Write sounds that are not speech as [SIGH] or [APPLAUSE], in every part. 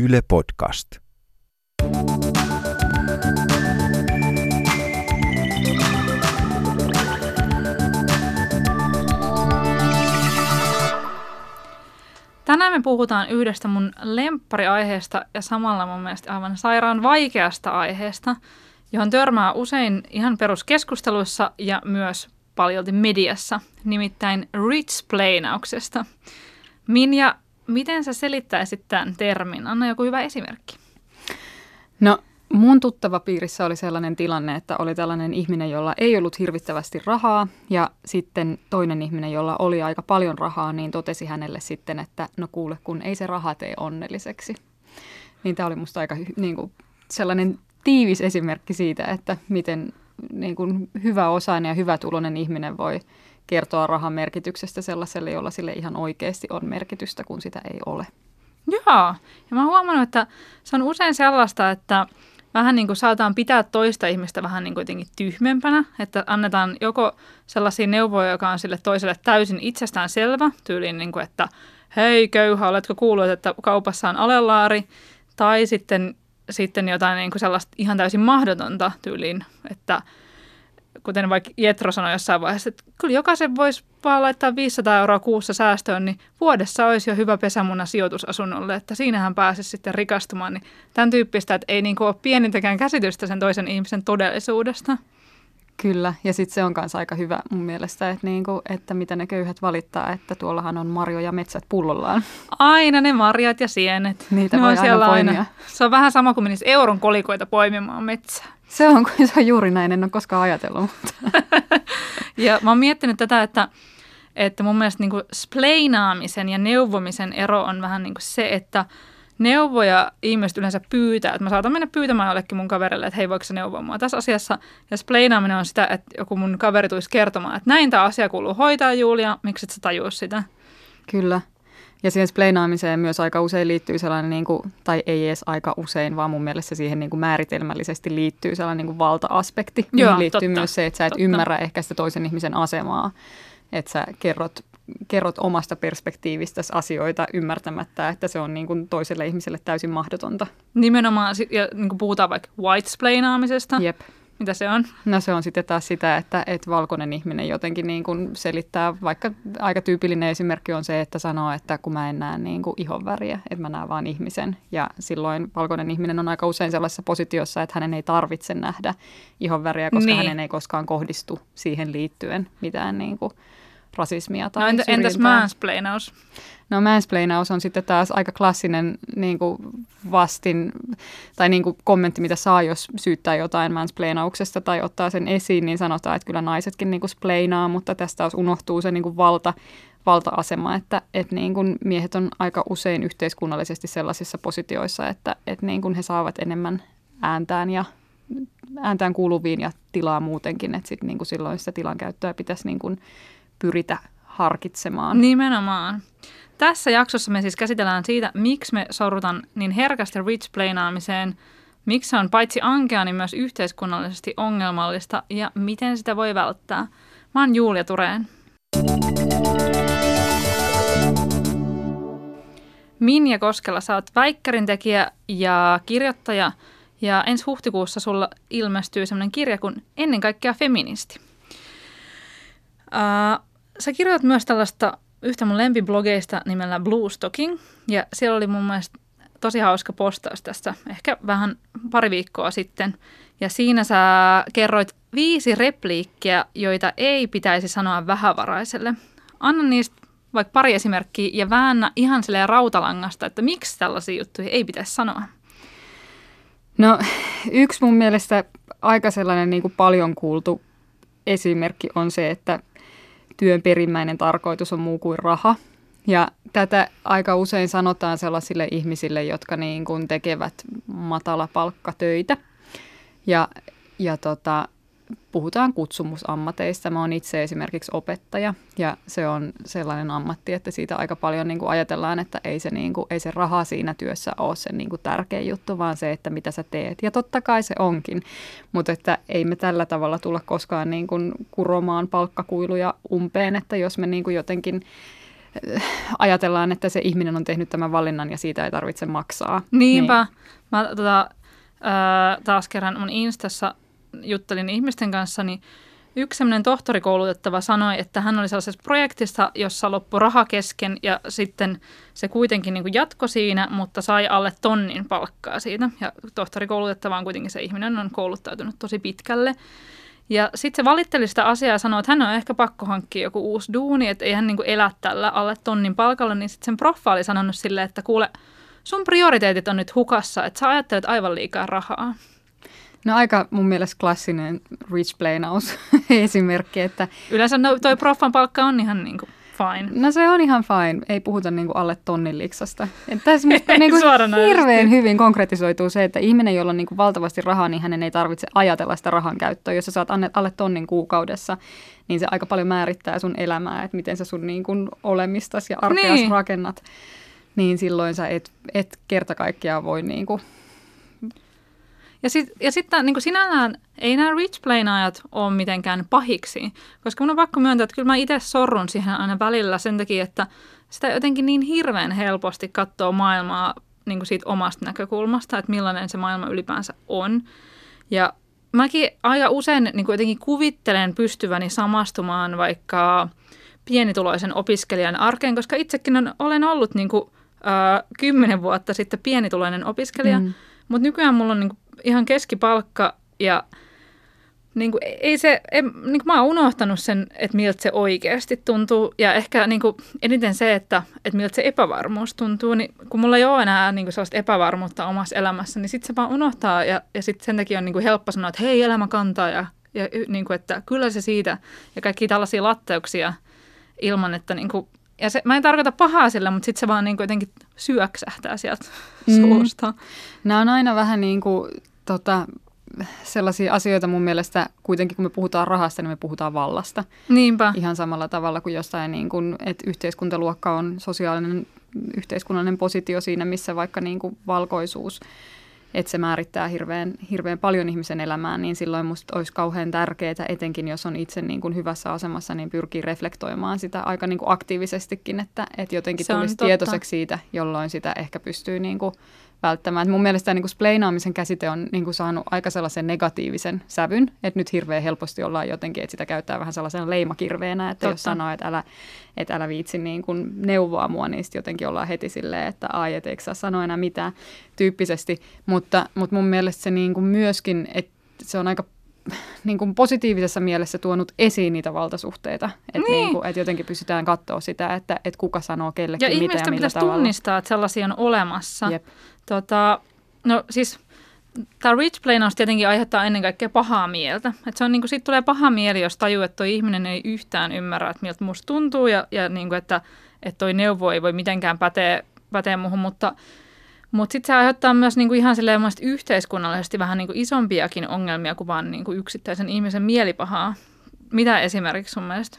Yle Podcast. Tänään me puhutaan yhdestä mun lemppariaiheesta ja samalla mun mielestä aivan sairaan vaikeasta aiheesta, johon törmää usein ihan peruskeskusteluissa ja myös paljolti mediassa, nimittäin rich-plainauksesta. Minja, miten sä selittäisit tämän termin? Anna joku hyvä esimerkki. No mun tuttava piirissä oli sellainen tilanne, että oli tällainen ihminen, jolla ei ollut hirvittävästi rahaa ja sitten toinen ihminen, jolla oli aika paljon rahaa, niin totesi hänelle sitten, että no kuule, kun ei se raha tee onnelliseksi. Niin tämä oli musta aika niin kuin, sellainen tiivis esimerkki siitä, että miten niin kuin, hyvä osainen ja hyvä tulonen ihminen voi kertoa rahan merkityksestä sellaiselle, jolla sille ihan oikeasti on merkitystä, kun sitä ei ole. Joo, ja mä oon huomannut, että se on usein sellaista, että vähän niin kuin saataan pitää toista ihmistä vähän niin kuin jotenkin tyhmempänä, että annetaan joko sellaisia neuvoja, joka on sille toiselle täysin itsestään selvä, tyyliin niin kuin, että hei köyhä, oletko kuullut, että kaupassa on alelaari, tai sitten, sitten jotain niin kuin sellaista ihan täysin mahdotonta tyyliin, että kuten vaikka Jetro sanoi jossain vaiheessa, että kyllä jokaisen voisi vaan laittaa 500 euroa kuussa säästöön, niin vuodessa olisi jo hyvä pesämuna sijoitusasunnolle, että siinähän pääsisi sitten rikastumaan. Niin tämän tyyppistä, että ei niin kuin ole pienintäkään käsitystä sen toisen ihmisen todellisuudesta. Kyllä, ja sitten se on myös aika hyvä mun mielestä, että, niinku, että mitä ne köyhät valittaa, että tuollahan on marjo ja metsät pullollaan. Aina ne marjat ja sienet. Niitä ne voi aina poimia. Aina. Se on vähän sama kuin menisi euron kolikoita poimimaan metsää. Se on, [LAUGHS] se on juuri näin, en ole koskaan ajatellut. [LAUGHS] ja mä oon miettinyt tätä, että, että mun mielestä niin kuin spleinaamisen ja neuvomisen ero on vähän niin kuin se, että neuvoja ihmiset yleensä pyytää. Että mä saatan mennä pyytämään jollekin mun kaverille, että hei, voiko se neuvoa mua tässä asiassa. Ja spleinaaminen on sitä, että joku mun kaveri tulisi kertomaan, että näin tämä asia kuuluu hoitaa, Julia, miksi et sä tajua sitä? Kyllä. Ja siihen spleinaamiseen myös aika usein liittyy sellainen, niin kuin, tai ei edes aika usein, vaan mun mielestä siihen niin kuin määritelmällisesti liittyy sellainen niin kuin valta-aspekti. Joo, liittyy totta, myös se, että sä et totta. ymmärrä ehkä sitä toisen ihmisen asemaa. Että sä kerrot, kerrot omasta perspektiivistä asioita ymmärtämättä, että se on niin kuin toiselle ihmiselle täysin mahdotonta. Nimenomaan, ja niin kuin puhutaan vaikka white-splainaamisesta. Jep. Mitä se on? No se on sitten taas sitä, että, että valkoinen ihminen jotenkin niin kuin selittää, vaikka aika tyypillinen esimerkki on se, että sanoo, että kun mä en näe niin kuin ihonväriä, että mä näen vaan ihmisen. Ja silloin valkoinen ihminen on aika usein sellaisessa positiossa, että hänen ei tarvitse nähdä ihonväriä, koska niin. hänen ei koskaan kohdistu siihen liittyen mitään niin kuin rasismia tai no, entä, entäs mansplainaus? No mansplainaus on sitten taas aika klassinen niin kuin vastin tai niin kuin kommentti, mitä saa, jos syyttää jotain mansplainauksesta tai ottaa sen esiin, niin sanotaan, että kyllä naisetkin niin kuin splainaa, mutta tästä taas unohtuu se niin kuin valta, valta-asema, että, että niin kuin miehet on aika usein yhteiskunnallisesti sellaisissa positioissa, että, että niin kuin he saavat enemmän ääntään ja ääntään kuuluviin ja tilaa muutenkin, että sit niin kuin silloin sitä tilan käyttöä pitäisi niin kuin pyritä harkitsemaan. Nimenomaan. Tässä jaksossa me siis käsitellään siitä, miksi me sorrutaan niin herkästi rich-plainaamiseen, miksi se on paitsi ankea, niin myös yhteiskunnallisesti ongelmallista ja miten sitä voi välttää. Mä oon Julia Tureen. Minja Koskela, sä oot väikkärintekijä ja kirjoittaja ja ensi huhtikuussa sulla ilmestyy sellainen kirja kuin Ennen kaikkea feministi. Uh, sä kirjoit myös tällaista yhtä mun lempiblogeista nimellä Blue Stocking, ja siellä oli mun mielestä tosi hauska postaus tästä, ehkä vähän pari viikkoa sitten. Ja siinä sä kerroit viisi repliikkiä, joita ei pitäisi sanoa vähävaraiselle. Anna niistä vaikka pari esimerkkiä ja väännä ihan silleen rautalangasta, että miksi tällaisia juttuja ei pitäisi sanoa. No yksi mun mielestä aika sellainen niin kuin paljon kuultu esimerkki on se, että työn perimmäinen tarkoitus on muu kuin raha. Ja tätä aika usein sanotaan sellaisille ihmisille, jotka niin kuin tekevät matalapalkkatöitä. Ja, ja tota, puhutaan kutsumusammateista. Mä oon itse esimerkiksi opettaja ja se on sellainen ammatti, että siitä aika paljon niin kuin ajatellaan, että ei se, niin kuin, ei se raha siinä työssä ole se niin kuin tärkein juttu, vaan se, että mitä sä teet. Ja totta kai se onkin, mutta että ei me tällä tavalla tulla koskaan niin kuin kuromaan palkkakuiluja umpeen, että jos me niin kuin jotenkin ajatellaan, että se ihminen on tehnyt tämän valinnan ja siitä ei tarvitse maksaa. Niinpä. Niin. Mä tota, ää, taas kerran mun Instassa juttelin ihmisten kanssa, niin yksi sellainen tohtorikoulutettava sanoi, että hän oli sellaisessa projektissa, jossa loppui raha kesken ja sitten se kuitenkin niin jatkoi siinä, mutta sai alle tonnin palkkaa siitä. Ja tohtorikoulutettava on kuitenkin se ihminen, on kouluttautunut tosi pitkälle. Ja sitten se valitteli sitä asiaa ja sanoi, että hän on ehkä pakko hankkia joku uusi duuni, että ei hän niin elä tällä alle tonnin palkalla. Niin sitten sen proffa oli sanonut silleen, että kuule, sun prioriteetit on nyt hukassa, että sä ajattelet aivan liikaa rahaa. No aika mun mielestä klassinen rich plainaus [LAUGHS] esimerkki, että... Yleensä no, toi proffan palkka on ihan niin kuin fine. No se on ihan fine, ei puhuta niin kuin alle tonnin liksasta. Että tässä [LAUGHS] niin kuin hirveän hyvin konkretisoituu se, että ihminen, jolla on niin kuin valtavasti rahaa, niin hänen ei tarvitse ajatella sitä rahan käyttöä. Jos sä saat alle tonnin kuukaudessa, niin se aika paljon määrittää sun elämää, että miten sä sun niin kuin olemistas ja arkeas niin. rakennat. Niin silloin sä et, et kerta kaikkiaan voi niin kuin ja sitten ja sit niin sinällään ei nämä rich ajat ole mitenkään pahiksi, koska mun on pakko myöntää, että kyllä mä itse sorrun siihen aina välillä sen takia, että sitä jotenkin niin hirveän helposti katsoo maailmaa niin kuin siitä omasta näkökulmasta, että millainen se maailma ylipäänsä on. Ja mäkin aika usein niin kuin jotenkin kuvittelen pystyväni samastumaan vaikka pienituloisen opiskelijan arkeen, koska itsekin olen ollut niin kuin, äh, kymmenen vuotta sitten pienituloinen opiskelija, mm. mutta nykyään mulla on niin kuin ihan keskipalkka ja niin kuin, ei se, en, niin kuin mä oon unohtanut sen, että miltä se oikeasti tuntuu. Ja ehkä niin kuin, eniten se, että, että miltä se epävarmuus tuntuu. Niin kun mulla ei ole enää niin kuin sellaista epävarmuutta omassa elämässä, niin sitten se vaan unohtaa. Ja, ja sitten sen takia on niin kuin helppo sanoa, että hei, elämä kantaa. Ja, ja niin kuin, että kyllä se siitä. Ja kaikki tällaisia latteuksia ilman, että niin kuin, ja se, mä en tarkoita pahaa sillä, mutta sitten se vaan niin kuin jotenkin syöksähtää sieltä mm. suusta. Nämä on aina vähän niin kuin tota, sellaisia asioita mun mielestä, kuitenkin kun me puhutaan rahasta, niin me puhutaan vallasta. Niinpä. Ihan samalla tavalla kuin jossain, niin kuin, että yhteiskuntaluokka on sosiaalinen yhteiskunnallinen positio siinä, missä vaikka niin kuin valkoisuus – että se määrittää hirveän, hirveän paljon ihmisen elämään, niin silloin musta olisi kauhean tärkeää, etenkin jos on itse niin kuin hyvässä asemassa, niin pyrkii reflektoimaan sitä aika niin kuin aktiivisestikin, että, että jotenkin se tulisi tietoiseksi siitä, jolloin sitä ehkä pystyy niin kuin välttämään. Mun mielestä niin kuin spleinaamisen käsite on niin kuin saanut aika sellaisen negatiivisen sävyn, että nyt hirveän helposti ollaan jotenkin, että sitä käyttää vähän sellaisen leimakirveenä, että Totta. jos sanoo, että älä, että älä viitsi niin kuin neuvoa mua, niin sitten jotenkin ollaan heti silleen, että ai, et eikö saa sanoa enää mitään tyyppisesti. Mutta, mutta mun mielestä se niin kuin myöskin, että se on aika niin kuin positiivisessa mielessä tuonut esiin niitä valtasuhteita. Että niin. niin et jotenkin pystytään katsoa sitä, että et kuka sanoo kellekin ja mitä ja millä tavalla. tunnistaa, että sellaisia on olemassa. Jep. Tota, no siis tämä rich plainaus tietenkin aiheuttaa ennen kaikkea pahaa mieltä. Et se on, niin kuin, siitä tulee paha mieli, jos tajuu, että toi ihminen ei yhtään ymmärrä, että miltä musta tuntuu ja, ja niin kuin, että, että toi neuvo ei voi mitenkään päteä, päteä muuhun, mutta mutta sitten se aiheuttaa myös niinku ihan silleen yhteiskunnallisesti vähän niinku isompiakin ongelmia kuin vain niinku yksittäisen ihmisen mielipahaa. Mitä esimerkiksi sun mielestä?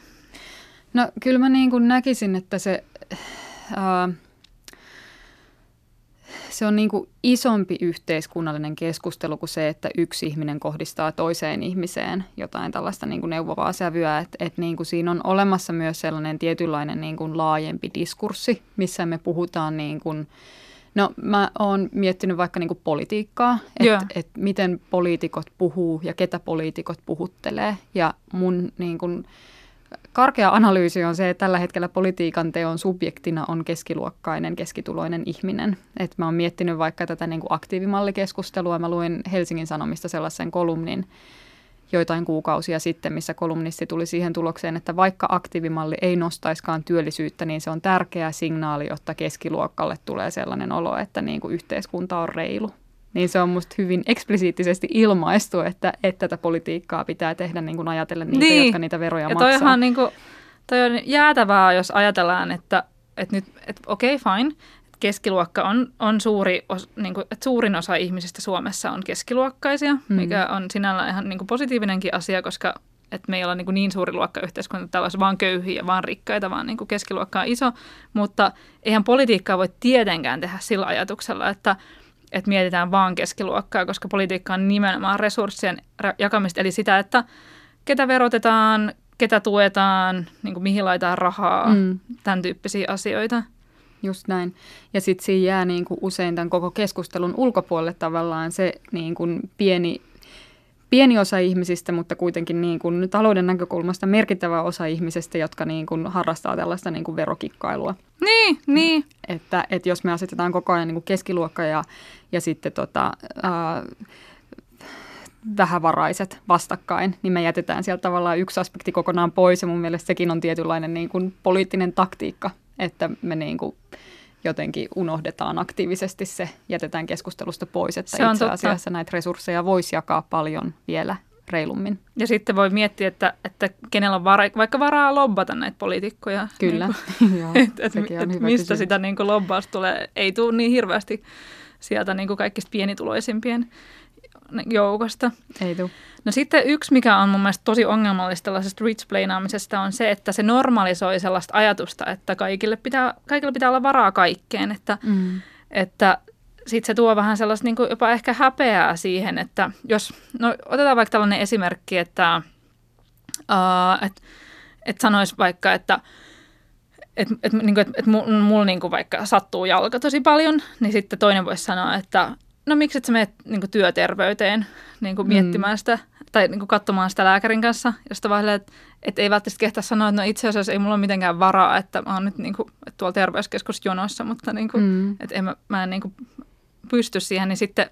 No kyllä mä niinku näkisin, että se, ää, se on niinku isompi yhteiskunnallinen keskustelu kuin se, että yksi ihminen kohdistaa toiseen ihmiseen jotain tällaista niinku neuvovaa sävyä. Että et niinku siinä on olemassa myös sellainen tietynlainen niinku laajempi diskurssi, missä me puhutaan... Niinku, No mä oon miettinyt vaikka niinku politiikkaa, että et miten poliitikot puhuu ja ketä poliitikot puhuttelee. Ja mun niinku, karkea analyysi on se, että tällä hetkellä politiikan teon subjektina on keskiluokkainen, keskituloinen ihminen. Et mä oon miettinyt vaikka tätä niinku aktiivimallikeskustelua. Mä luin Helsingin Sanomista sellaisen kolumnin, joitain kuukausia sitten, missä kolumnisti tuli siihen tulokseen, että vaikka aktiivimalli ei nostaiskaan työllisyyttä, niin se on tärkeä signaali, jotta keskiluokkalle tulee sellainen olo, että niin kuin yhteiskunta on reilu. Niin se on musta hyvin eksplisiittisesti ilmaistu, että, että tätä politiikkaa pitää tehdä niin kuin ajatellen niitä, niin. jotka niitä veroja ja maksaa. Toihan niin kuin, toi on jäätävää, jos ajatellaan, että, että nyt, että okei, okay, fine, keskiluokka on, on suuri, os, niin kuin, että suurin osa ihmisistä Suomessa on keskiluokkaisia, mm. mikä on sinällään ihan niin kuin positiivinenkin asia, koska että me ei olla niin, niin suuri luokka yhteiskunta, että olisi vaan köyhiä, vaan rikkaita, vaan niin keskiluokka on iso. Mutta eihän politiikkaa voi tietenkään tehdä sillä ajatuksella, että, että mietitään vaan keskiluokkaa, koska politiikka on nimenomaan resurssien jakamista, eli sitä, että ketä verotetaan, ketä tuetaan, niin kuin mihin laitetaan rahaa, mm. tämän tyyppisiä asioita. Just näin. Ja sitten siinä jää niin kuin usein tämän koko keskustelun ulkopuolelle tavallaan se niin kuin pieni, pieni osa ihmisistä, mutta kuitenkin niin kuin talouden näkökulmasta merkittävä osa ihmisistä, jotka niin kuin harrastaa tällaista niin kuin verokikkailua. Niin, niin. Että, että jos me asetetaan koko ajan niin kuin keskiluokka ja, ja sitten tota, ää, vähävaraiset vastakkain, niin me jätetään sieltä tavallaan yksi aspekti kokonaan pois. Ja mun mielestä sekin on tietynlainen niin kuin poliittinen taktiikka, että me niin kuin jotenkin unohdetaan aktiivisesti se, jätetään keskustelusta pois, että Se on itse totta. asiassa näitä resursseja voisi jakaa paljon vielä reilummin. Ja sitten voi miettiä, että, että kenellä on vara, vaikka varaa lobbata näitä poliitikkoja. Kyllä, Niin [LAUGHS] Joo, kuin, [LAUGHS] et, et, sekin on et hyvä mistä kysymys. sitä niin kuin lobbausta tulee. Ei tule niin hirveästi sieltä niin kuin kaikista pienituloisimpien joukosta. Ei tuu. No sitten yksi, mikä on mun mielestä tosi ongelmallista tällaisesta rich-plainaamisesta, on se, että se normalisoi sellaista ajatusta, että kaikille pitää, kaikille pitää olla varaa kaikkeen. Että, Mm. että sitten se tuo vähän sellaista niin kuin jopa ehkä häpeää siihen, että jos, no otetaan vaikka tällainen esimerkki, että uh, et, et sanoisi vaikka, että et, et, niin et, et mulla mul, niin vaikka sattuu jalka tosi paljon, niin sitten toinen voisi sanoa, että no miksi et sä menet niin työterveyteen niin Mm. miettimään sitä tai niin katsomaan sitä lääkärin kanssa, josta vaan että et ei välttämättä kehtaa sanoa, että no itse asiassa ei mulla ole mitenkään varaa, että mä oon nyt niin kuin, että tuolla terveyskeskusjonossa, mutta niin kuin, Mm. että en mä, mä en niin kuin pysty siihen, niin sitten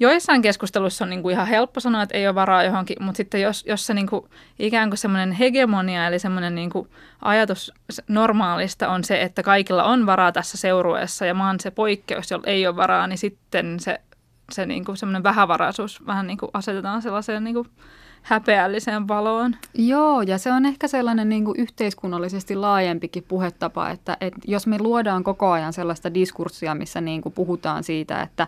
joissain keskusteluissa on niin kuin ihan helppo sanoa, että ei ole varaa johonkin, mutta sitten jos, jos se niin kuin, ikään kuin semmoinen hegemonia, eli semmoinen niin kuin ajatus normaalista on se, että kaikilla on varaa tässä seurueessa ja oon se poikkeus, jolla ei ole varaa, niin sitten se, se niin kuin semmoinen vähävaraisuus vähän niin kuin asetetaan sellaiseen niin kuin häpeälliseen valoon. Joo, ja se on ehkä sellainen niin kuin yhteiskunnallisesti laajempikin puhetapa, että, että jos me luodaan koko ajan sellaista diskurssia, missä niin kuin puhutaan siitä, että,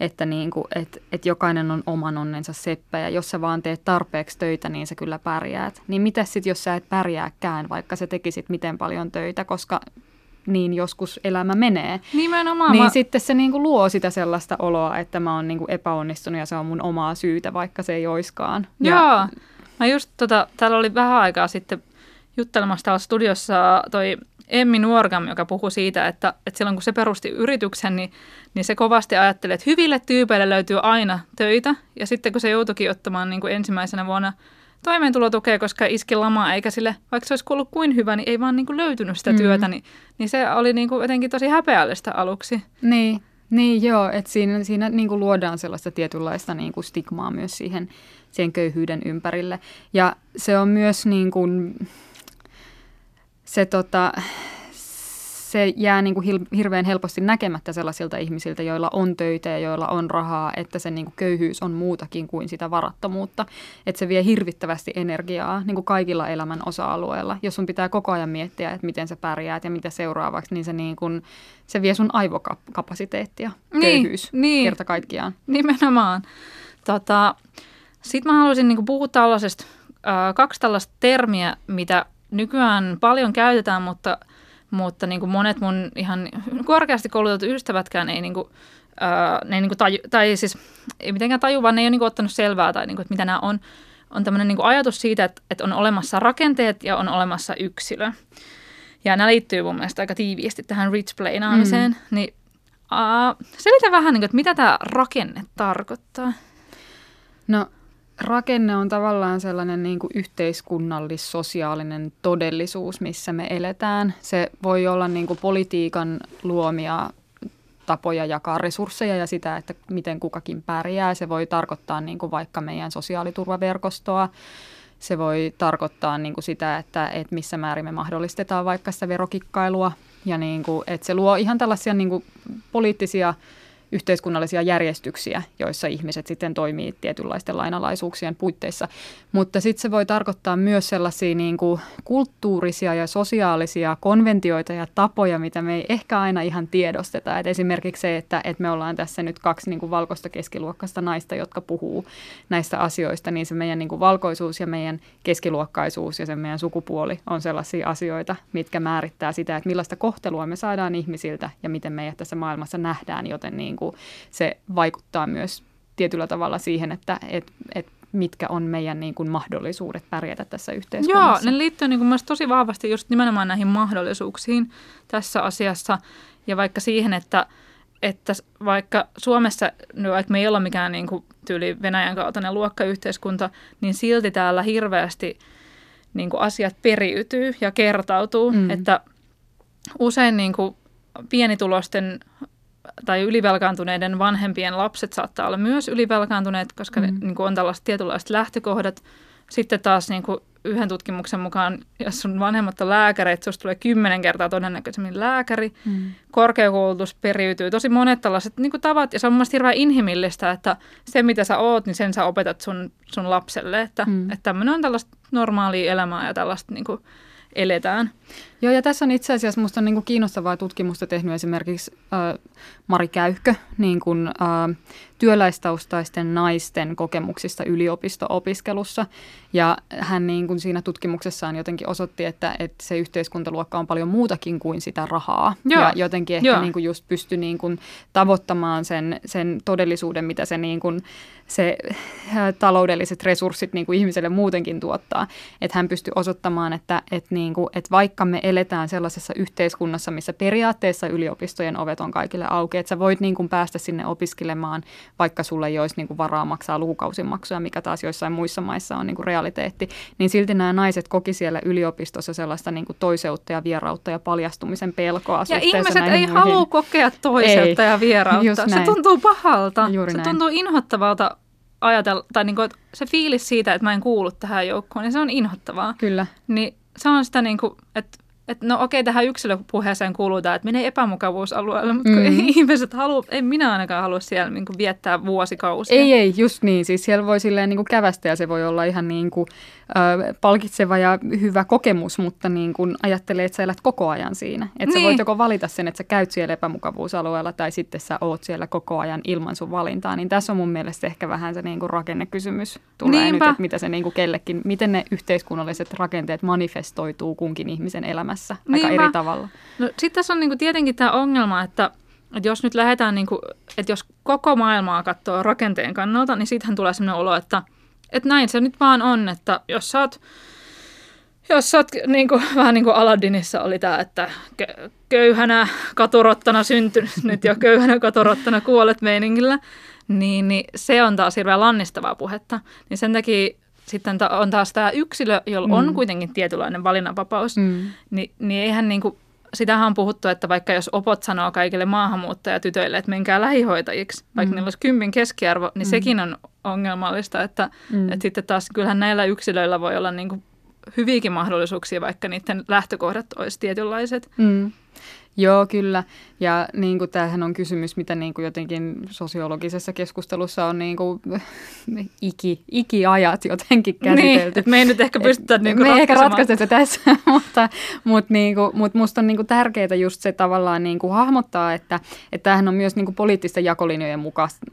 että, niin kuin, että, että jokainen on oman onnensa seppä, ja jos sä vaan teet tarpeeksi töitä, niin sä kyllä pärjäät. Niin mitä sitten, jos sä et pärjääkään, vaikka sä tekisit miten paljon töitä, koska niin joskus elämä menee. Nimenomaan. Niin mä- sitten se niinku luo sitä sellaista oloa, että mä oon niinku epäonnistunut ja se on mun omaa syytä, vaikka se ei oiskaan. Ja, Joo. Mä just tota, täällä oli vähän aikaa sitten juttelemassa täällä studiossa toi Emmi Nuorgam, joka puhui siitä, että, että silloin kun se perusti yrityksen, niin, niin se kovasti ajatteli, että hyville tyypeille löytyy aina töitä. Ja sitten kun se joutuikin ottamaan niin kuin ensimmäisenä vuonna toimeentulotukea, koska iski lama, eikä sille, vaikka se olisi kuullut kuin hyvä, niin ei vaan niin kuin löytynyt sitä Mm. työtä, niin, niin se oli niin kuin jotenkin tosi häpeällistä aluksi. Niin, niin joo, että siinä, siinä niinku luodaan sellaista tietynlaista niinku stigmaa myös siihen, siihen köyhyyden ympärille. Ja se on myös niin kuin, se, tota, se jää niin kuin hirveän helposti näkemättä sellaisilta ihmisiltä, joilla on töitä ja joilla on rahaa, että se niin kuin köyhyys on muutakin kuin sitä varattomuutta. Että se vie hirvittävästi energiaa niin kuin kaikilla elämän osa-alueilla. Jos sun pitää koko ajan miettiä, että miten sä pärjäät ja mitä seuraavaksi, niin se, niin kuin, se vie sun aivokapasiteettia, Niin, köyhyys, niin. kerta kaikkiaan. Nimenomaan. Tota, Sitten mä haluaisin niin puhua tällaisesta, äh, kaksi tällaista termiä, mitä nykyään paljon käytetään, mutta, mutta niin kuin monet mun ihan korkeasti koulutetut ystävätkään ei, niin kuin, äh, ne ei niin kuin taju, tai siis ei mitenkään taju, vaan ne ei ole niin kuin ottanut selvää, tai niin kuin, että mitä nämä on. On tämmöinen niin kuin ajatus siitä, että, että on olemassa rakenteet ja on olemassa yksilö. Ja nämä liittyy mun mielestä aika tiiviisti tähän rich plainaamiseen. Mm. Niin, selitä vähän, niin kuin, että mitä tämä rakenne tarkoittaa. No rakenne on tavallaan sellainen niin kuin yhteiskunnallis-sosiaalinen todellisuus, missä me eletään. Se voi olla niin kuin politiikan luomia tapoja jakaa resursseja ja sitä, että miten kukakin pärjää. Se voi tarkoittaa niin kuin vaikka meidän sosiaaliturvaverkostoa. Se voi tarkoittaa niin kuin sitä, että, että missä määrin me mahdollistetaan vaikka sitä verokikkailua. Ja niin kuin, että se luo ihan tällaisia niin kuin poliittisia yhteiskunnallisia järjestyksiä, joissa ihmiset sitten toimii tietynlaisten lainalaisuuksien puitteissa. Mutta sitten se voi tarkoittaa myös sellaisia niin kuin kulttuurisia ja sosiaalisia konventioita ja tapoja, mitä me ei ehkä aina ihan tiedosteta. Et esimerkiksi se, että, että me ollaan tässä nyt kaksi niin kuin valkoista keskiluokkaista naista, jotka puhuu näistä asioista, niin se meidän niin kuin valkoisuus ja meidän keskiluokkaisuus ja se meidän sukupuoli on sellaisia asioita, mitkä määrittää sitä, että millaista kohtelua me saadaan ihmisiltä ja miten meidät tässä maailmassa nähdään, joten niin kuin se vaikuttaa myös tietyllä tavalla siihen, että et, et mitkä on meidän niin kuin mahdollisuudet pärjätä tässä yhteiskunnassa. Joo, ne liittyy niin kuin tosi vahvasti just nimenomaan näihin mahdollisuuksiin tässä asiassa ja vaikka siihen, että, että vaikka Suomessa, no vaikka me ei olla mikään niin kuin tyyli Venäjän kaltainen luokkayhteiskunta, niin silti täällä hirveästi niin kuin asiat periytyy ja kertautuu, mm. että usein niin kuin pienitulosten tai ylivelkaantuneiden vanhempien lapset saattaa olla myös ylivelkaantuneet, koska mm. ne niin kuin on tällaiset tietynlaiset lähtökohdat. Sitten taas niin kuin yhden tutkimuksen mukaan, jos sun vanhemmat on lääkäreitä, sinusta tulee kymmenen kertaa todennäköisemmin lääkäri. Mm. Korkeakoulutus periytyy. Tosi monet tällaiset niin kuin tavat, ja se on mielestäni hirveän inhimillistä, että se mitä sä oot, niin sen sä opetat sun, sun lapselle. Että, mm. että tämmöinen on tällaista normaalia elämää ja tällaista niin kuin eletään. Joo, ja tässä on itse asiassa minusta niin kiinnostavaa tutkimusta tehnyt esimerkiksi äh, Mari Käyhkö niin kuin, äh, työläistaustaisten naisten kokemuksista yliopisto-opiskelussa. Ja hän niin kuin siinä tutkimuksessaan jotenkin osoitti, että, että se yhteiskuntaluokka on paljon muutakin kuin sitä rahaa. Joo. Ja jotenkin ehkä niin kuin just pystyi niin kuin tavoittamaan sen, sen todellisuuden, mitä se, niin kuin, se äh, taloudelliset resurssit niin kuin ihmiselle muutenkin tuottaa. Että hän pystyi osoittamaan, että, että, niin kuin, että vaikka me eletään sellaisessa yhteiskunnassa, missä periaatteessa yliopistojen ovet on kaikille auki, että sä voit niin kuin päästä sinne opiskelemaan, vaikka sulle ei olisi niin kuin varaa maksaa lukukausimaksuja, mikä taas joissain muissa maissa on niin kuin realiteetti, niin silti nämä naiset koki siellä yliopistossa sellaista niin kuin toiseutta ja vierautta ja paljastumisen pelkoa. Ja ihmiset ei muihin. halua kokea toiseutta ei, ja vierautta. Se tuntuu pahalta. Juuri se näin. tuntuu inhottavalta ajatella, tai niin kuin, se fiilis siitä, että mä en kuulu tähän joukkoon, niin se on inhottavaa. Kyllä. Niin se on sitä niin kuin, että että no okei, tähän yksilöpuheeseen kuuluu tämä, että menee epämukavuusalueelle, mutta mm-hmm. ei [LAUGHS] ihmiset halua, ei minä ainakaan halua siellä niin kuin viettää vuosikausia. Ei, ei, just niin. Siis siellä voi silleen niin kuin kävästä ja se voi olla ihan niin kuin, palkitseva ja hyvä kokemus, mutta niin kuin ajattelee, että sä elät koko ajan siinä. Että niin. sä voit joko valita sen, että sä käyt siellä epämukavuusalueella tai sitten sä oot siellä koko ajan ilman sun valintaa. Niin tässä on mun mielestä ehkä vähän se niin kuin rakennekysymys tulee Niinpä. nyt, että mitä se niin kuin kellekin, miten ne yhteiskunnalliset rakenteet manifestoituu kunkin ihmisen elämässä Niinpä. aika eri tavalla. No sitten tässä on niinku tietenkin tämä ongelma, että, että jos nyt lähdetään, niinku, että jos koko maailmaa katsoo rakenteen kannalta, niin siitähän tulee sellainen olo, että, että näin se nyt vaan on, että jos sä oot jos sä oot niin kuin, vähän niin kuin Aladdinissa oli tämä, että köyhänä katurottana syntynyt [LAUGHS] ja köyhänä katurottana kuolet meiningillä, niin, niin se on taas hirveän lannistavaa puhetta. Niin sen takia sitten on taas tämä yksilö, jolla mm. on kuitenkin tietynlainen valinnanvapaus, mm. niin, niin eihän niin kuin, sitähän on puhuttu, että vaikka jos opot sanoo kaikille maahanmuuttajatytöille, että menkää lähihoitajiksi, vaikka mm. niillä olisi kymmin keskiarvo, niin mm. sekin on ongelmallista, että, mm. että sitten taas kyllähän näillä yksilöillä voi olla niin kuin hyviäkin mahdollisuuksia, vaikka niiden lähtökohdat olisi tietynlaiset. Mm. Joo, kyllä. Ja niin kuin, tämähän on kysymys, mitä niin kuin jotenkin sosiologisessa keskustelussa on niin kuin, [LAUGHS] iki, ikiajat jotenkin niin, käsitelty. Niin, me ei nyt ehkä pystytä niin kuin Me ei ehkä ratkaista se tässä, [LAUGHS] mutta, mutta, niin kuin, mutta musta on niin kuin tärkeää just se tavallaan niin kuin hahmottaa, että, että tämähän on myös niin kuin poliittisten jakolinjojen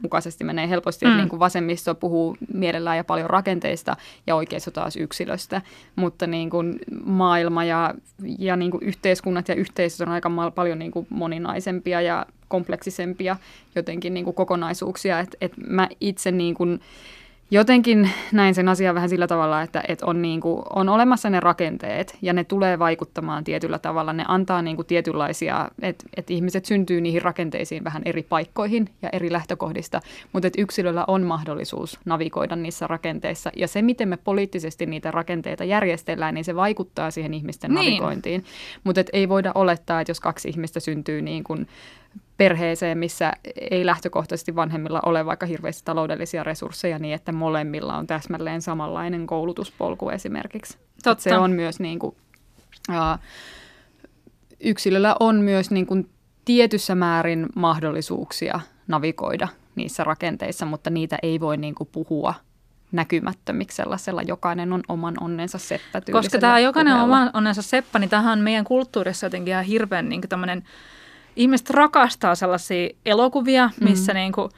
mukaisesti menee helposti, mm. että niin kuin vasemmisto puhuu mielellään ja paljon rakenteista ja oikeisto taas yksilöstä, mutta niin kuin maailma ja, ja niin kuin yhteiskunnat ja yhteisöt on aika paljon niin kuin moninaisempia ja kompleksisempia jotenkin niin kuin kokonaisuuksia. Et, et mä itse niin kuin, jotenkin näin sen asian vähän sillä tavalla, että, että on, niin kuin, on olemassa ne rakenteet ja ne tulee vaikuttamaan tietyllä tavalla. Ne antaa niin kuin tietynlaisia, että, että ihmiset syntyy niihin rakenteisiin vähän eri paikkoihin ja eri lähtökohdista, mutta että yksilöllä on mahdollisuus navigoida niissä rakenteissa. Ja se, miten me poliittisesti niitä rakenteita järjestellään, niin se vaikuttaa siihen ihmisten niin. navigointiin. Mutta ei voida olettaa, että jos kaksi ihmistä syntyy niin kuin perheeseen, missä ei lähtökohtaisesti vanhemmilla ole vaikka hirveästi taloudellisia resursseja niin, että molemmilla on täsmälleen samanlainen koulutuspolku esimerkiksi. Totta. Se on myös niin kuin, uh, yksilöllä on myös niin kuin tietyssä määrin mahdollisuuksia navigoida niissä rakenteissa, mutta niitä ei voi niin kuin puhua näkymättömiksi sellaisella, jokainen on oman onnensa seppä Koska tämä jokainen on oman onnensa seppä, niin tähän on meidän kulttuurissa jotenkin ihan hirveän niin tämmöinen ihmiset rakastaa sellaisia elokuvia, missä mm. niin kuin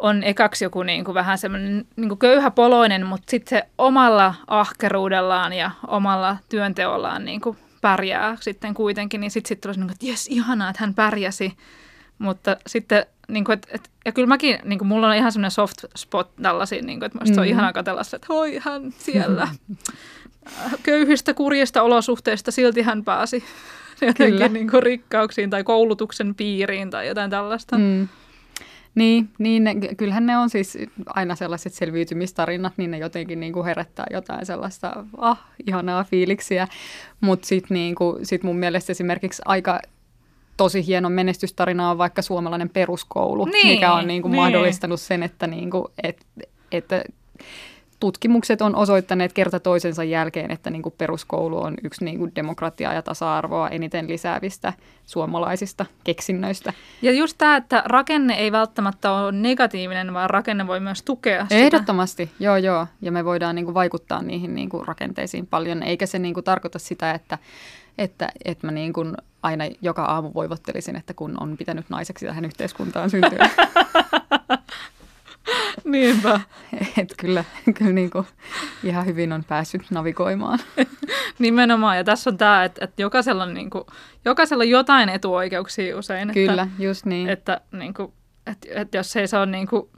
on ekaksi joku niin kuin vähän semmoinen niin kuin köyhä poloinen, mutta sitten se omalla ahkeruudellaan ja omalla työnteollaan niin kuin pärjää sitten kuitenkin, niin sitten sit tulee niin että jes, ihanaa, että hän pärjäsi. Mutta sitten niin kuin, et, et, ja kyllä mäkin, niin kuin, mulla on ihan semmoinen soft spot tällaisia, niin kuin, että musta mm. se on mm. ihanaa katsella että hoi hän siellä [LAUGHS] köyhistä, kurjista olosuhteista, silti hän pääsi jotenkin niin kuin, rikkauksiin tai koulutuksen piiriin tai jotain tällaista. Mm. Niin, niin ne, kyllähän ne on siis aina sellaiset selviytymistarinat, niin ne jotenkin niin kuin herättää jotain sellaista, ah, ihanaa fiiliksiä. Mutta sitten niin sit mun mielestä esimerkiksi aika tosi hieno menestystarina on vaikka suomalainen peruskoulu, niin, mikä on niin kuin niin. mahdollistanut sen, että, niin kuin, et, että tutkimukset on osoittaneet kerta toisensa jälkeen, että niin kuin peruskoulu on yksi niin kuin demokratiaa ja tasa-arvoa eniten lisäävistä suomalaisista keksinnöistä. Ja just tämä, että rakenne ei välttämättä ole negatiivinen, vaan rakenne voi myös tukea sitä. Ehdottomasti, joo joo. Ja me voidaan niin kuin vaikuttaa niihin niin kuin rakenteisiin paljon, eikä se niin kuin tarkoita sitä, että että, että mä niin kuin aina joka aamu voivottelisin, että kun on pitänyt naiseksi tähän yhteiskuntaan syntyä. [LAUGHS] [LAUGHS] Niinpä. Että kyllä, kyllä niin kuin ihan hyvin on päässyt navigoimaan. [LAUGHS] Nimenomaan, ja tässä on tämä, että, että jokaisella, on niin kuin, jokaisella on jotain etuoikeuksia usein. Kyllä, että, just niin. Että, niin kuin, että, että jos ei se ole, niin kuin,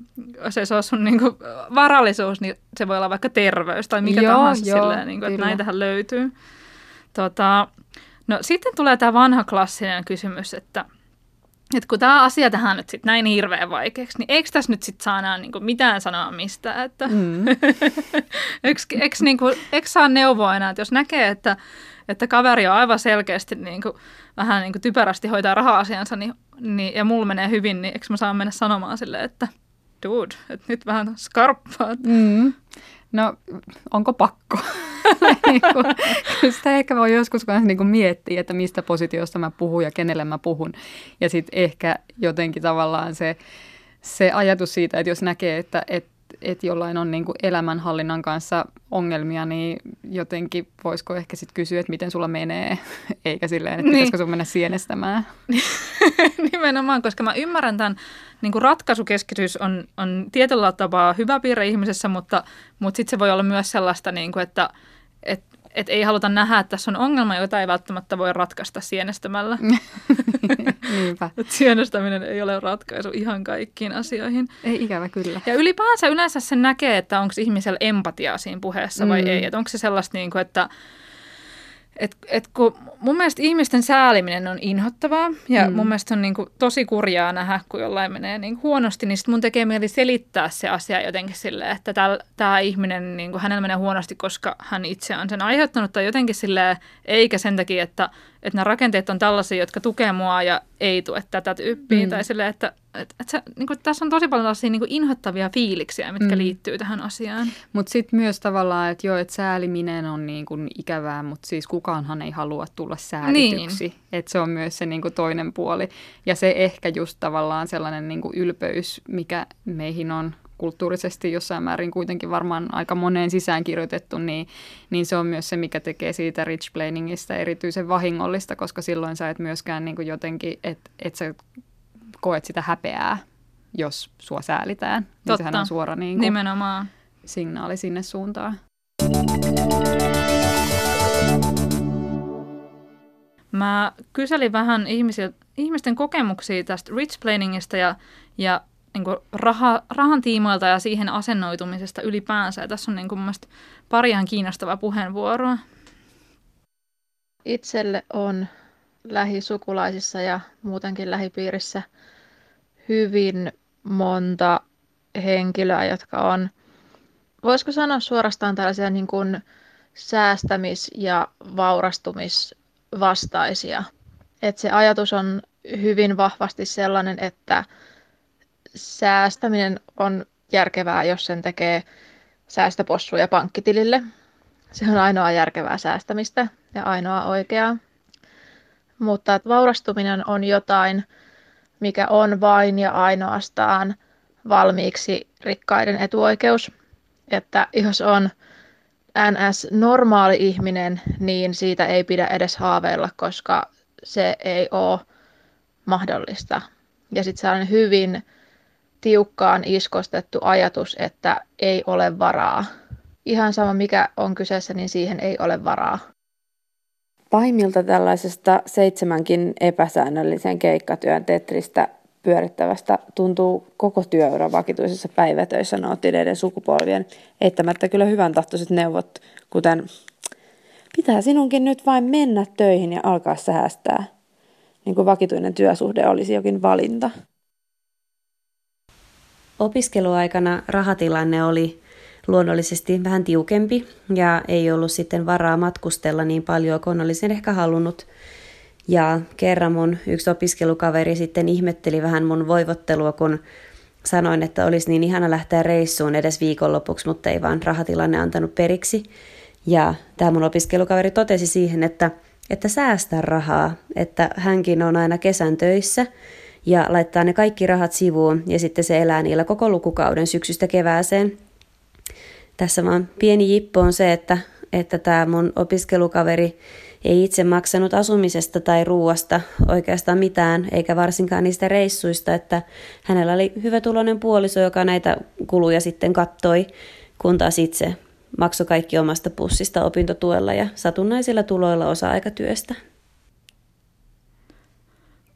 jos ei se ole sun niin kuin, varallisuus, niin se voi olla vaikka terveys tai mikä joo, tahansa joo, silleen, niin kuin, että näitähän löytyy. Tota, no sitten tulee tämä vanha klassinen kysymys, että – että kun tämä asia tähän nyt sitten näin hirveän vaikeaksi, niin eikö tässä nyt sitten saa enää niinku mitään sanoa mistä? Että mm. [LAUGHS] eikö, eikö, niinku, eikö saa neuvoa enää, että jos näkee, että, että kaveri on aivan selkeästi niinku, vähän niinku typerästi hoitaa raha-asiansa niin, niin, ja mulla menee hyvin, niin eikö mä saa mennä sanomaan silleen, että dude, että nyt vähän skarppaat. Mm. No, onko pakko? [LAUGHS] Niinku, sitä ehkä voi joskus myös niin miettiä, että mistä positiosta mä puhun ja kenelle mä puhun. Ja sitten ehkä jotenkin tavallaan se, se ajatus siitä, että jos näkee, että, että että jollain on niin elämänhallinnan kanssa ongelmia, niin jotenkin voisiko ehkä sitten kysyä, että miten sulla menee, [LAUGHS] eikä silleen, että niin. pitäisikö sun mennä sienestämään. [LAUGHS] Nimenomaan, koska mä ymmärrän tämän, niin kuin ratkaisukeskitys on, on tietyllä tapaa hyvä piirre ihmisessä, mutta, mutta sitten se voi olla myös sellaista, niin kuin, että, että et ei haluta nähdä, että tässä on ongelma, jota ei välttämättä voi ratkaista sienestämällä. [LAUGHS] Niinpä. Et sienestäminen ei ole ratkaisu ihan kaikkiin asioihin. Ei ikävä kyllä. Ja ylipäänsä yleensä se näkee, että onko ihmisellä empatiaa siinä puheessa vai mm. ei. Että onko se sellaista, niin kuin, että et, et kun mun mielestä ihmisten sääliminen on inhottavaa ja mm. mun mielestä on niin kuin tosi kurjaa nähdä, kun jollain menee niin kuin huonosti, niin sitten mun tekee mieli selittää se asia jotenkin silleen, että tämä ihminen, niin kuin hänellä menee huonosti, koska hän itse on sen aiheuttanut tai jotenkin silleen, eikä sen takia, että että nämä rakenteet on tällaisia, jotka tukee mua ja ei tue tätä tyyppiä. Mm. Tai silleen, että, että, että se, niin kuin, tässä on tosi paljon tällaisia niin kuin inhottavia fiiliksiä, mitkä mm. liittyy tähän asiaan. Mutta sitten myös tavallaan, että joo, että sääliminen on niin kuin ikävää, mutta siis kukaanhan ei halua tulla säälityksi. Niin. Että se on myös se niin kuin toinen puoli. Ja se ehkä just tavallaan sellainen niin kuin ylpeys, mikä meihin on kulttuurisesti jossain määrin kuitenkin varmaan aika moneen sisään kirjoitettu, niin, niin se on myös se, mikä tekee siitä rich planingista erityisen vahingollista, koska silloin sä et myöskään niin kuin jotenkin, että et sä koet sitä häpeää, jos sua säälitään. Totta. sehän on suora niin kuin Nimenomaan. signaali sinne suuntaan. Mä kyselin vähän ihmisil, ihmisten kokemuksia tästä rich planningista ja, ja niin kuin raha, rahan tiimoilta ja siihen asennoitumisesta ylipäänsä. Ja tässä on niin kuin mun pari ihan kiinnostavaa puheenvuoroa. Itselle on lähisukulaisissa ja muutenkin lähipiirissä hyvin monta henkilöä, jotka on, voisiko sanoa suorastaan tällaisia niin kuin säästämis- ja vaurastumisvastaisia. Et se ajatus on hyvin vahvasti sellainen, että säästäminen on järkevää, jos sen tekee säästöpossuja pankkitilille. Se on ainoa järkevää säästämistä ja ainoa oikeaa. Mutta vaurastuminen on jotain, mikä on vain ja ainoastaan valmiiksi rikkaiden etuoikeus. Että jos on NS-normaali ihminen, niin siitä ei pidä edes haaveilla, koska se ei ole mahdollista. Ja sitten sellainen hyvin tiukkaan iskostettu ajatus, että ei ole varaa. Ihan sama mikä on kyseessä, niin siihen ei ole varaa. Pahimmilta tällaisesta seitsemänkin epäsäännöllisen keikkatyön tetristä pyörittävästä tuntuu koko työura vakituisessa päivätöissä nauttineiden sukupolvien eittämättä kyllä hyvän tahtoiset neuvot, kuten pitää sinunkin nyt vain mennä töihin ja alkaa säästää, niin kuin vakituinen työsuhde olisi jokin valinta. Opiskeluaikana rahatilanne oli luonnollisesti vähän tiukempi ja ei ollut sitten varaa matkustella niin paljon kuin olisin ehkä halunnut. Ja kerran mun yksi opiskelukaveri sitten ihmetteli vähän mun voivottelua, kun sanoin, että olisi niin ihana lähteä reissuun edes viikonlopuksi, mutta ei vaan rahatilanne antanut periksi. Ja tämä mun opiskelukaveri totesi siihen, että, että säästää rahaa, että hänkin on aina kesän töissä ja laittaa ne kaikki rahat sivuun ja sitten se elää niillä koko lukukauden syksystä kevääseen. Tässä vaan pieni jippo on se, että, että tämä mun opiskelukaveri ei itse maksanut asumisesta tai ruuasta oikeastaan mitään, eikä varsinkaan niistä reissuista, että hänellä oli hyvä tulonen puoliso, joka näitä kuluja sitten kattoi, kun taas itse maksoi kaikki omasta pussista opintotuella ja satunnaisilla tuloilla osa-aikatyöstä.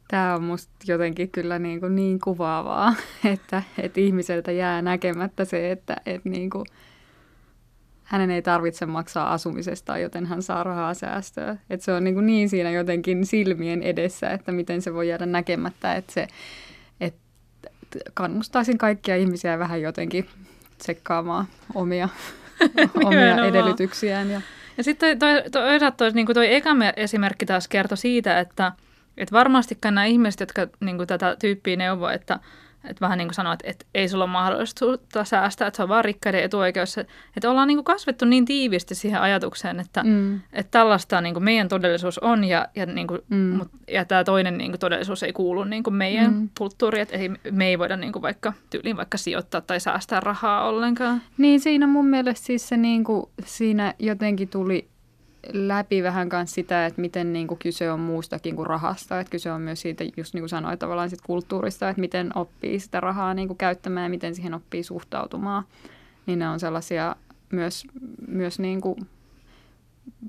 Tämä on musta jotenkin kyllä niin, kuin niin kuvaavaa, [LAUGHS] että, että ihmiseltä jää näkemättä se, että, että niin kuin hänen ei tarvitse maksaa asumisesta, joten hän saa rahaa säästöä. Että se on niin, niin siinä jotenkin silmien edessä, että miten se voi jäädä näkemättä, että se että kannustaisin kaikkia ihmisiä vähän jotenkin tsekkaamaan omia, [LAUGHS] omia edellytyksiään. Ja, ja sitten toi, toi, toi, toi, niin toi eka esimerkki taas kertoi siitä, että, että varmastikaan nämä ihmiset, jotka niin tätä tyyppiä neuvoo, että että vähän niin kuin sanoa, että, että ei sulla ole mahdollisuutta säästää, että se on vaan rikkaiden etuoikeus. Että ollaan niin kuin kasvettu niin tiiviisti siihen ajatukseen, että, mm. että tällaista niin kuin meidän todellisuus on ja, ja, niin kuin, mm. mut, ja tämä toinen niin kuin todellisuus ei kuulu niin kuin meidän mm. kulttuuriin, että ei, me ei voida niin kuin vaikka tyyliin vaikka sijoittaa tai säästää rahaa ollenkaan. Niin siinä mun mielestä siis se niin kuin, siinä jotenkin tuli läpi vähän myös sitä, että miten niin kuin kyse on muustakin kuin rahasta. Että kyse on myös siitä, just niin kuin sanoit, tavallaan sit kulttuurista, että miten oppii sitä rahaa niin kuin käyttämään ja miten siihen oppii suhtautumaan. Niin ne on sellaisia myös, myös niin kuin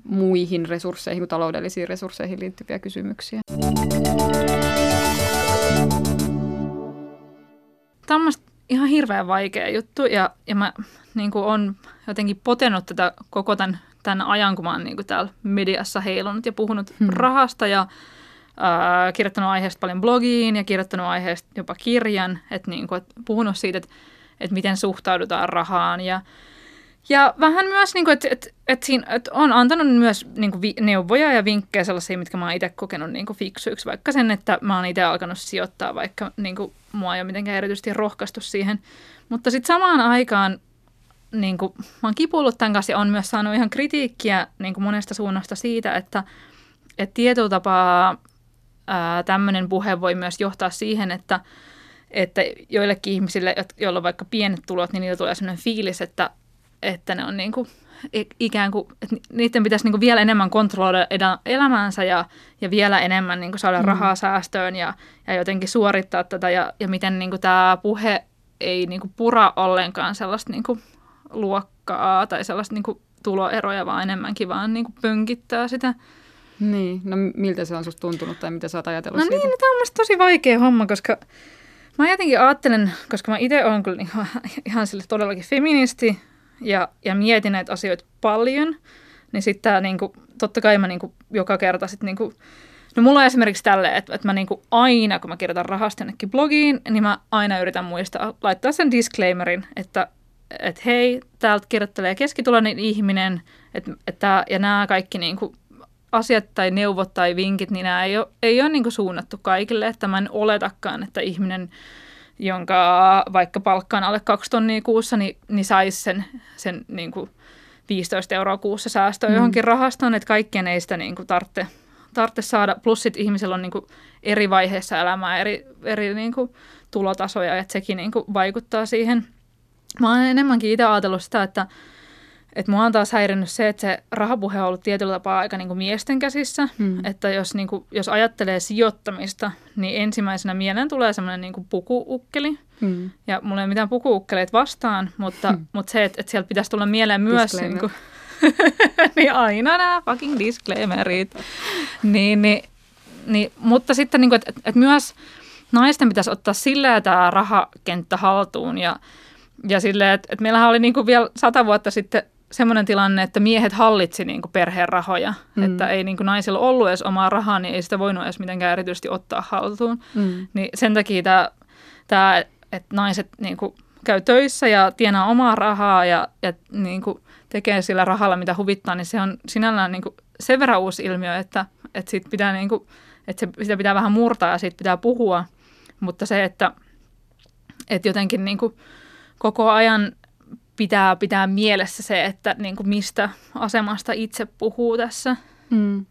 muihin resursseihin kuin taloudellisiin resursseihin liittyviä kysymyksiä. Tämä on ihan hirveän vaikea juttu ja, ja mä niin kuin on jotenkin potenut tätä koko tämän tämän ajan, kun mä oon niin kuin täällä mediassa heilunut ja puhunut hmm. rahasta ja ää, kirjoittanut aiheesta paljon blogiin ja kirjoittanut aiheesta jopa kirjan, että, niin kuin, että puhunut siitä, että, että miten suhtaudutaan rahaan ja ja vähän myös, niin että, että, että, siinä, että on antanut myös niin kuin, neuvoja ja vinkkejä sellaisia, mitkä mä oon itse kokenut niin kuin, fiksuiksi. Vaikka sen, että mä oon itse alkanut sijoittaa, vaikka niin kuin, mua ei ole mitenkään erityisesti rohkaistu siihen. Mutta sitten samaan aikaan niin kuin, mä oon kipuillut tämän kanssa ja on myös saanut ihan kritiikkiä niin kuin monesta suunnasta siitä, että, että tietyllä tapaa tämmöinen puhe voi myös johtaa siihen, että, että joillekin ihmisille, joilla on vaikka pienet tulot, niin niillä tulee sellainen fiilis, että, että ne on niin kuin, ikään kuin, että niiden pitäisi niin kuin vielä enemmän kontrolloida elämäänsä ja, ja vielä enemmän niin kuin saada mm. rahaa säästöön ja, ja jotenkin suorittaa tätä ja, ja miten niin kuin tämä puhe ei niin kuin pura ollenkaan sellaista niin kuin luokkaa tai sellaista niin kuin tuloeroja, vaan enemmänkin vaan niin kuin pönkittää sitä. Niin, no miltä se on susta tuntunut tai mitä sä oot ajatellut no siitä? niin, no tämä on tosi vaikea homma, koska mä jotenkin ajattelen, koska mä itse olen kyllä ihan, ihan sille todellakin feministi ja, ja mietin näitä asioita paljon, niin sitten niin kuin, totta kai mä niin kuin, joka kerta sitten niin kuin, No mulla on esimerkiksi tälleen, että, että mä niinku aina, kun mä kirjoitan rahasta jonnekin blogiin, niin mä aina yritän muistaa laittaa sen disclaimerin, että että hei, täältä kirjoittelee keskituloinen ihminen, että, että, ja nämä kaikki niin kuin asiat tai neuvot tai vinkit, niin nämä ei ole, ei ole niin kuin suunnattu kaikille, että mä en oletakaan, että ihminen, jonka vaikka palkka on alle kaksi tonnia kuussa, niin, niin saisi sen, sen niin kuin 15 euroa kuussa säästöä mm. johonkin rahastoon, että kaikkien ei sitä niin kuin tarvitse, tarvitse saada. Plus sit ihmisellä on niin kuin eri vaiheessa elämää, eri, eri niin kuin tulotasoja, että sekin niin kuin vaikuttaa siihen – Mä oon enemmänkin itse ajatellut sitä, että, että mua on taas häirinnyt se, että se rahapuhe on ollut tietyllä tapaa aika niin kuin miesten käsissä. Hmm. Että jos, niin kuin, jos ajattelee sijoittamista, niin ensimmäisenä mieleen tulee semmoinen niin pukuukkeli. Hmm. Ja mulla ei ole mitään pukuukkeleita vastaan, mutta, hmm. mutta se, että, että sieltä pitäisi tulla mieleen myös... Niin, kuin, [LAUGHS] niin aina nämä fucking disclaimerit. niin, niin, niin, mutta sitten, niin kuin, että, että myös naisten pitäisi ottaa silleen tämä rahakenttä haltuun ja, ja silleen, että, että meillähän oli niin kuin vielä sata vuotta sitten semmoinen tilanne, että miehet hallitsi niin kuin perheen rahoja, mm. että ei niin kuin naisilla ollut edes omaa rahaa, niin ei sitä voinut edes mitenkään erityisesti ottaa haltuun. Mm. Niin sen takia tämä, tämä että naiset niin kuin käy töissä ja tienaa omaa rahaa ja, ja niin kuin tekee sillä rahalla, mitä huvittaa, niin se on sinällään niin kuin sen verran uusi ilmiö, että, että, siitä pitää niin kuin, että se, sitä pitää vähän murtaa ja siitä pitää puhua. Mutta se, että, että jotenkin niin kuin koko ajan pitää pitää mielessä se, että niin kuin mistä asemasta itse puhuu tässä. Mm.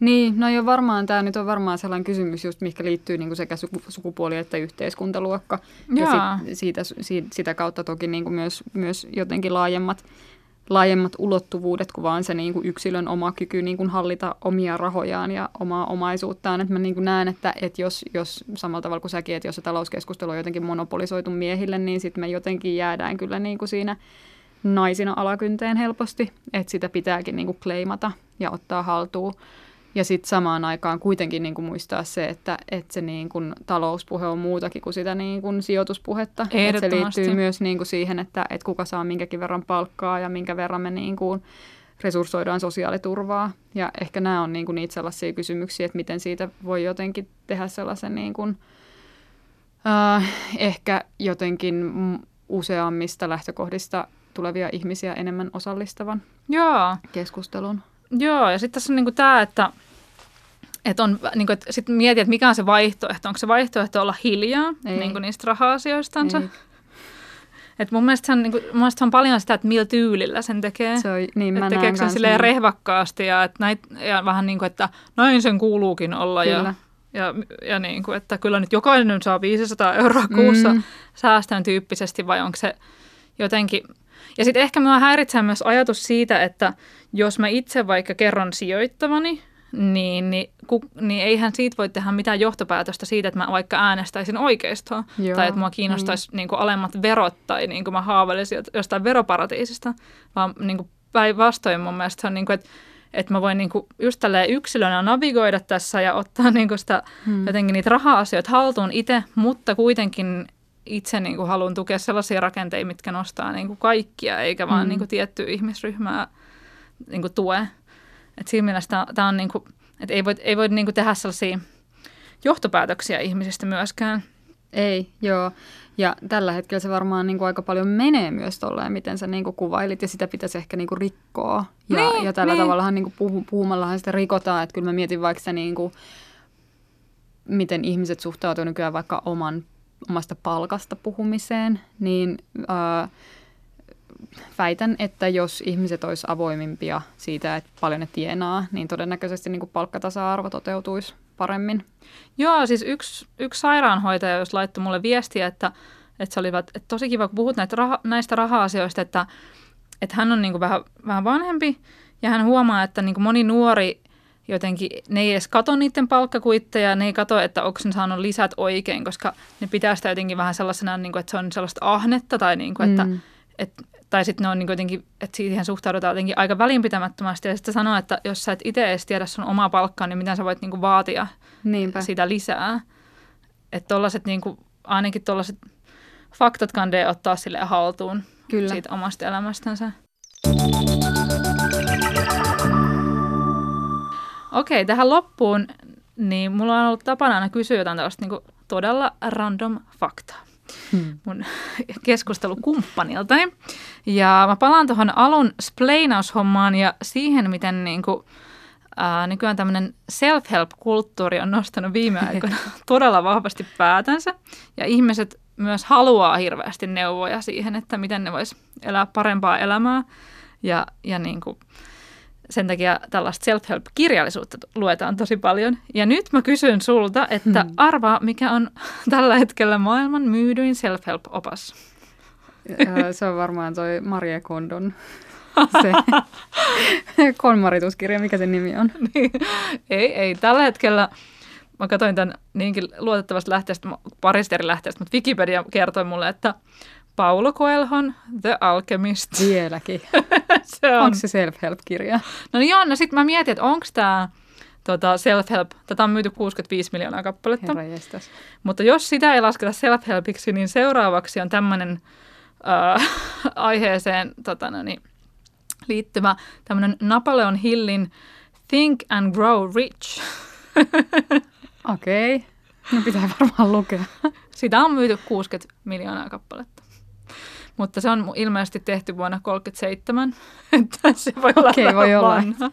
Niin, no jo varmaan tämä nyt on varmaan sellainen kysymys, just mikä liittyy niin kuin sekä sukupuoli- että yhteiskuntaluokka. Ja, sit, siitä, siitä, sitä kautta toki niin kuin myös, myös jotenkin laajemmat, laajemmat ulottuvuudet kuin vaan se niin kuin yksilön oma kyky niin kuin hallita omia rahojaan ja omaa omaisuuttaan. Et mä niin kuin näen, että, että jos, jos samalla tavalla kuin säkin, että jos se talouskeskustelu on jotenkin monopolisoitu miehille, niin sitten me jotenkin jäädään kyllä niin kuin siinä naisina alakynteen helposti, että sitä pitääkin niin kuin kleimata ja ottaa haltuun. Ja sitten samaan aikaan kuitenkin niin kuin muistaa se, että, että se niin kuin talouspuhe on muutakin kuin sitä niin kuin sijoituspuhetta. Että se liittyy myös niin kuin siihen, että, että kuka saa minkäkin verran palkkaa ja minkä verran me niin kuin resurssoidaan sosiaaliturvaa. Ja ehkä nämä on niin kuin niitä sellaisia kysymyksiä, että miten siitä voi jotenkin tehdä sellaisen niin kuin, äh, ehkä jotenkin useammista lähtökohdista tulevia ihmisiä enemmän osallistavan Joo. keskustelun. Joo, ja sitten tässä on niin tämä, että että on, niin kuin, että sit mietin, että mikä on se vaihtoehto. Onko se vaihtoehto olla hiljaa niin kuin niistä raha-asioistansa? Et mun, mielestä se on, niin kuin, mun mielestä se on paljon sitä, että millä tyylillä sen tekee. Se on, niin, että tekeekö sen silleen niin. rehvakkaasti ja, että näit, ja vähän niin kuin, että näin sen kuuluukin olla. Kyllä. Ja, ja, ja niin kuin, että kyllä nyt jokainen saa 500 euroa kuussa mm. säästön tyyppisesti vai onko se jotenkin... Ja sitten ehkä minua häiritsee myös ajatus siitä, että jos mä itse vaikka kerron sijoittavani, niin, niin, ku, niin eihän siitä voi tehdä mitään johtopäätöstä siitä, että mä vaikka äänestäisin oikeistoa Joo, tai että mua kiinnostaisi niin. Niin kuin alemmat verot tai niin kuin mä haaveilisin jostain veroparatiisista, vaan niin päinvastoin mun mielestä se on niin kuin, että että mä voin niinku just tälleen yksilönä navigoida tässä ja ottaa niinku sitä hmm. jotenkin niitä raha-asioita haltuun itse, mutta kuitenkin itse niinku haluan tukea sellaisia rakenteita, mitkä nostaa niinku kaikkia, eikä vaan hmm. niinku tiettyä ihmisryhmää niinku tue. Et siinä mielessä tämä on niinku, että ei voi, ei voi niinku tehdä sellaisia johtopäätöksiä ihmisistä myöskään. Ei, joo. Ja tällä hetkellä se varmaan niin kuin aika paljon menee myös tolleen, miten sä niin kuin kuvailit, ja sitä pitäisi ehkä niin kuin rikkoa. Ja, niin, ja tällä niin. tavallahan niin kuin puhu, puhumallahan sitä rikotaan, että kyllä mä mietin vaikka se, niin kuin, miten ihmiset suhtautuu nykyään vaikka oman, omasta palkasta puhumiseen, niin ää, väitän, että jos ihmiset olisi avoimimpia siitä, että paljon ne tienaa, niin todennäköisesti niin kuin palkkatasa-arvo toteutuisi paremmin. Joo, siis yksi, yksi sairaanhoitaja, jos laittoi mulle viestiä, että, että se oli että tosi kiva, kun puhut näitä raha, näistä raha-asioista, että, että hän on niin kuin vähän, vähän vanhempi ja hän huomaa, että niin kuin moni nuori jotenkin, ne ei edes kato niiden palkkakuitteja, ne ei kato, että onko ne saanut lisät oikein, koska ne pitää sitä jotenkin vähän sellaisena, niin kuin, että se on sellaista ahnetta tai niin kuin, että, mm. että tai sitten ne on niin jotenkin, että siihen suhtaudutaan jotenkin aika välinpitämättömästi. Ja sitten sanoo, että jos sä et itse edes tiedä sun omaa palkkaa, niin miten sä voit niin vaatia Niinpä. sitä lisää. Että tollaset niin kuin, ainakin tuollaiset faktat kandee ottaa sille haltuun Kyllä. siitä omasta elämästänsä. Okei, tähän loppuun, niin mulla on ollut tapana aina kysyä jotain tällaista niin todella random faktaa hmm. mun keskustelukumppaniltani. Ja mä palaan tuohon alun splaynaus-hommaan ja siihen, miten niin kuin, ää, nykyään tämmöinen self-help-kulttuuri on nostanut viime aikoina [LAUGHS] todella vahvasti päätänsä. Ja ihmiset myös haluaa hirveästi neuvoja siihen, että miten ne vois elää parempaa elämää. Ja, ja niin kuin, sen takia tällaista self-help-kirjallisuutta luetaan tosi paljon. Ja nyt mä kysyn sulta, että hmm. arvaa, mikä on [LAUGHS] tällä hetkellä maailman myydyin self-help-opas? Se on varmaan toi Marie Kondon se [LAUGHS] konmarituskirja, mikä sen nimi on. [LAUGHS] Niin. Ei, ei. Tällä hetkellä mä katsoin tämän niinkin luotettavasta lähteestä, parista eri lähteestä, mutta Wikipedia kertoi mulle, että Paulo Coelhon The Alchemist. [LAUGHS] Vieläkin. se on. Onko se self-help-kirja? No niin joo, no sitten mä mietin, että onko tämä tota, self-help. Tätä on myyty 65 miljoonaa kappaletta. Mutta jos sitä ei lasketa self-helpiksi, niin seuraavaksi on tämmöinen äh, [LAUGHS] aiheeseen tota, no niin, liittyvä tämmöinen Napoleon Hillin Think and Grow Rich. [LAUGHS] Okei. Okay. No pitää varmaan lukea. Sitä on myyty 60 miljoonaa kappaletta. Mutta se on ilmeisesti tehty vuonna 1937, [LAUGHS] että se voi olla Okei, voi olla. vanha.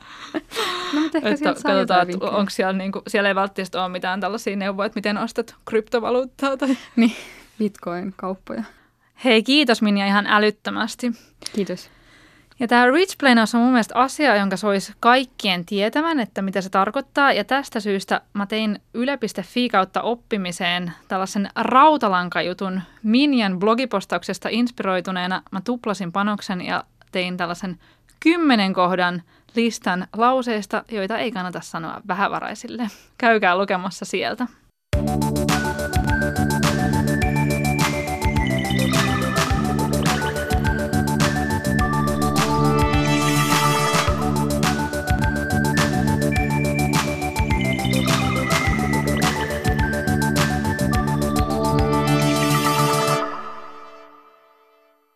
No mutta ehkä Että katsotaan, että onko siellä, niinku, siellä ei välttämättä ole mitään tällaisia neuvoja, että miten ostat kryptovaluuttaa. Tai... Niin, bitcoin-kauppoja. Hei, kiitos Minja ihan älyttömästi. Kiitos. Ja tämä Rich Planos on mun mielestä asia, jonka sois kaikkien tietävän, että mitä se tarkoittaa. Ja tästä syystä mä tein yle.fi kautta oppimiseen tällaisen rautalankajutun Minjan blogipostauksesta inspiroituneena. Mä tuplasin panoksen ja tein tällaisen kymmenen kohdan listan lauseista, joita ei kannata sanoa vähävaraisille. Käykää lukemassa sieltä.